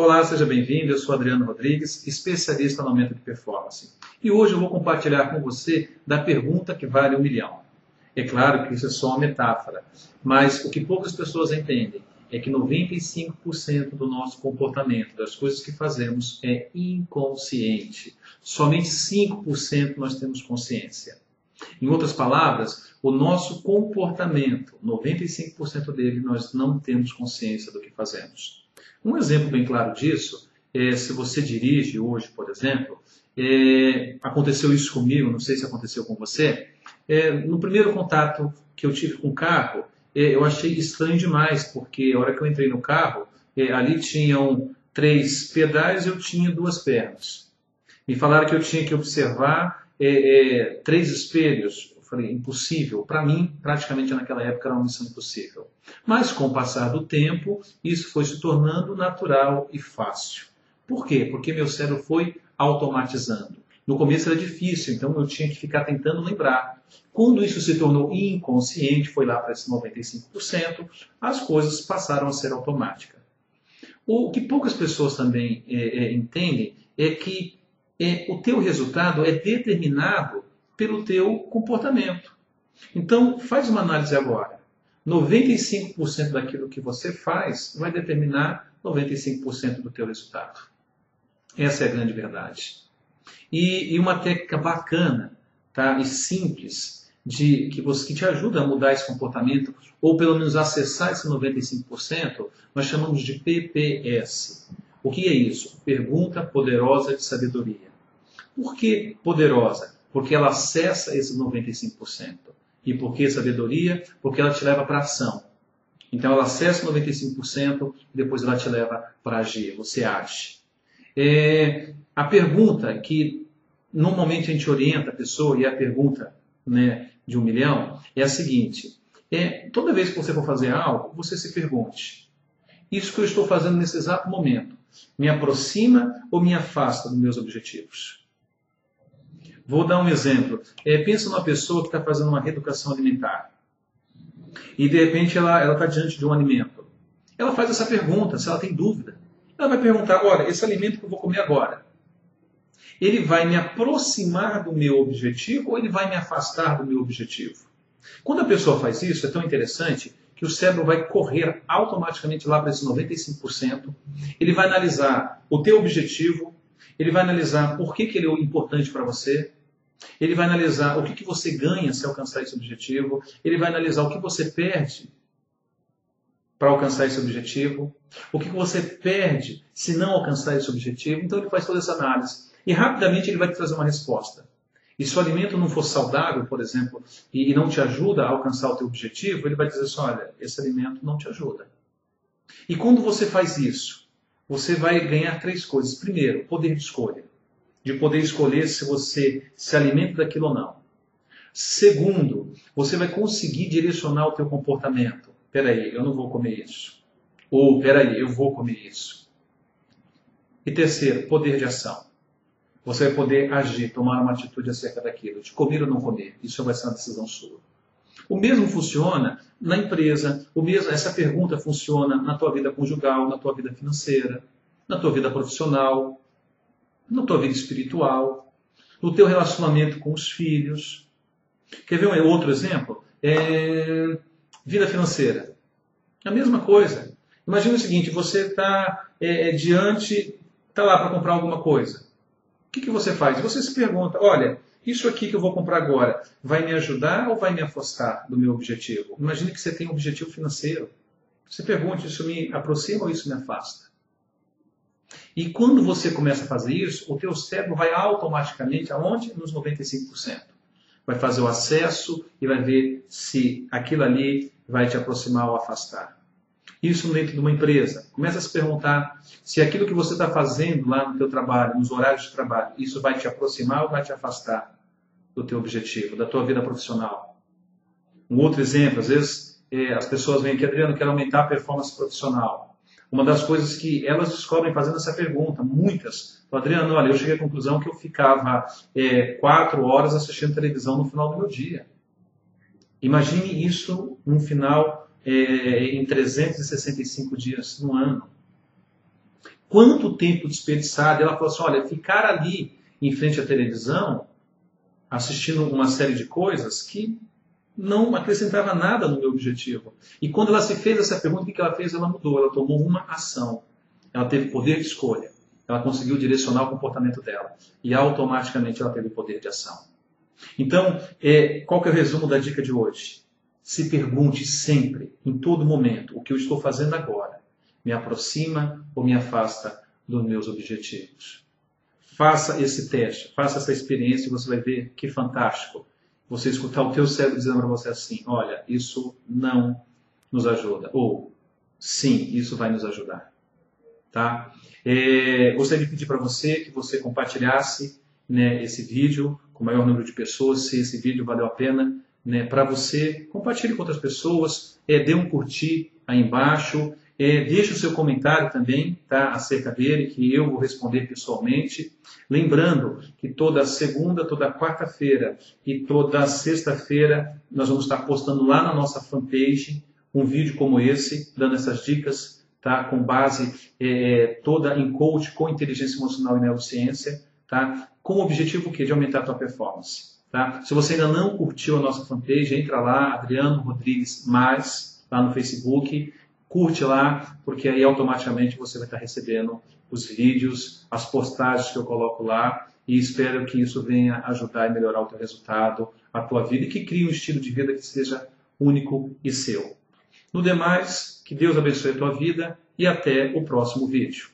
Olá, seja bem-vindo. Eu sou Adriano Rodrigues, especialista no aumento de performance. E hoje eu vou compartilhar com você da pergunta que vale um milhão. É claro que isso é só uma metáfora, mas o que poucas pessoas entendem é que 95% do nosso comportamento, das coisas que fazemos, é inconsciente. Somente 5% nós temos consciência. Em outras palavras, o nosso comportamento, 95% dele, nós não temos consciência do que fazemos. Um exemplo bem claro disso é se você dirige hoje, por exemplo, é, aconteceu isso comigo, não sei se aconteceu com você. É, no primeiro contato que eu tive com o carro, é, eu achei estranho demais, porque a hora que eu entrei no carro, é, ali tinham três pedais e eu tinha duas pernas. Me falaram que eu tinha que observar é, é, três espelhos. Falei, impossível. Para mim, praticamente naquela época era uma missão impossível. Mas com o passar do tempo, isso foi se tornando natural e fácil. Por quê? Porque meu cérebro foi automatizando. No começo era difícil, então eu tinha que ficar tentando lembrar. Quando isso se tornou inconsciente, foi lá para esse 95%, as coisas passaram a ser automáticas. O que poucas pessoas também é, é, entendem é que é, o teu resultado é determinado pelo teu comportamento. Então, faz uma análise agora. 95% daquilo que você faz vai determinar 95% do teu resultado. Essa é a grande verdade. E, e uma técnica bacana tá, e simples de que, você, que te ajuda a mudar esse comportamento, ou pelo menos acessar esse 95%, nós chamamos de PPS. O que é isso? Pergunta poderosa de sabedoria. Por que poderosa? Porque ela acessa esse 95%. E por que sabedoria? Porque ela te leva para ação. Então ela acessa 95% e depois ela te leva para agir. Você age. É, a pergunta que normalmente a gente orienta a pessoa, e é a pergunta né, de um milhão, é a seguinte: é, toda vez que você for fazer algo, você se pergunte: isso que eu estou fazendo nesse exato momento me aproxima ou me afasta dos meus objetivos? Vou dar um exemplo. É, pensa numa pessoa que está fazendo uma reeducação alimentar. E de repente ela está diante de um alimento. Ela faz essa pergunta, se ela tem dúvida. Ela vai perguntar: olha, esse alimento que eu vou comer agora, ele vai me aproximar do meu objetivo ou ele vai me afastar do meu objetivo? Quando a pessoa faz isso, é tão interessante que o cérebro vai correr automaticamente lá para esse 95%. Ele vai analisar o teu objetivo, ele vai analisar por que, que ele é importante para você, ele vai analisar o que, que você ganha se alcançar esse objetivo. Ele vai analisar o que você perde para alcançar esse objetivo. O que, que você perde se não alcançar esse objetivo. Então ele faz toda essa análise. E rapidamente ele vai te trazer uma resposta. E se o alimento não for saudável, por exemplo, e não te ajuda a alcançar o teu objetivo, ele vai dizer assim, olha, esse alimento não te ajuda. E quando você faz isso, você vai ganhar três coisas. Primeiro, poder de escolha de poder escolher se você se alimenta daquilo ou não. Segundo, você vai conseguir direcionar o teu comportamento. Peraí, eu não vou comer isso. Ou, peraí, eu vou comer isso. E terceiro, poder de ação. Você vai poder agir, tomar uma atitude acerca daquilo, de comer ou não comer. Isso vai ser uma decisão sua. O mesmo funciona na empresa, o mesmo, essa pergunta funciona na tua vida conjugal, na tua vida financeira, na tua vida profissional, na tua vida espiritual, no teu relacionamento com os filhos. Quer ver um outro exemplo? É... Vida financeira. A mesma coisa. Imagina o seguinte: você está é, é, diante, está lá para comprar alguma coisa. O que, que você faz? Você se pergunta: olha, isso aqui que eu vou comprar agora vai me ajudar ou vai me afastar do meu objetivo? Imagine que você tem um objetivo financeiro. Você pergunta: isso me aproxima ou isso me afasta? E quando você começa a fazer isso, o teu cérebro vai automaticamente aonde? Nos 95%. Vai fazer o acesso e vai ver se aquilo ali vai te aproximar ou afastar. Isso dentro de uma empresa. Começa a se perguntar se aquilo que você está fazendo lá no teu trabalho, nos horários de trabalho, isso vai te aproximar ou vai te afastar do teu objetivo, da tua vida profissional. Um outro exemplo, às vezes é, as pessoas vêm aqui, Adriano, quero aumentar a performance profissional. Uma das coisas que elas descobrem fazendo essa pergunta, muitas, Adriano, olha, eu cheguei à conclusão que eu ficava é, quatro horas assistindo televisão no final do meu dia. Imagine isso no final é, em 365 dias no ano. quanto tempo desperdiçado. Ela falou assim: olha, ficar ali em frente à televisão, assistindo uma série de coisas que não acrescentava nada no meu objetivo. E quando ela se fez essa pergunta, o que ela fez? Ela mudou, ela tomou uma ação. Ela teve poder de escolha. Ela conseguiu direcionar o comportamento dela. E automaticamente ela teve poder de ação. Então, é, qual que é o resumo da dica de hoje? Se pergunte sempre, em todo momento, o que eu estou fazendo agora me aproxima ou me afasta dos meus objetivos. Faça esse teste, faça essa experiência e você vai ver que fantástico. Você escutar o teu cérebro dizendo para você assim, olha, isso não nos ajuda. Ou, sim, isso vai nos ajudar. Tá? É, gostaria de pedir para você que você compartilhasse né, esse vídeo com o maior número de pessoas, se esse vídeo valeu a pena né, para você. Compartilhe com outras pessoas, é, dê um curtir aí embaixo, é, deixe o seu comentário também tá, acerca dele, que eu vou responder pessoalmente. Lembrando que toda segunda, toda quarta-feira e toda sexta-feira nós vamos estar postando lá na nossa fanpage um vídeo como esse, dando essas dicas, tá, com base é, toda em coach com inteligência emocional e neurociência tá? com o objetivo que de aumentar a tua performance. Tá? Se você ainda não curtiu a nossa fanpage, entra lá, Adriano Rodrigues Mais, lá no Facebook, curte lá, porque aí automaticamente você vai estar recebendo os vídeos, as postagens que eu coloco lá, e espero que isso venha ajudar e melhorar o teu resultado, a tua vida, e que crie um estilo de vida que seja único e seu. No demais, que Deus abençoe a tua vida e até o próximo vídeo.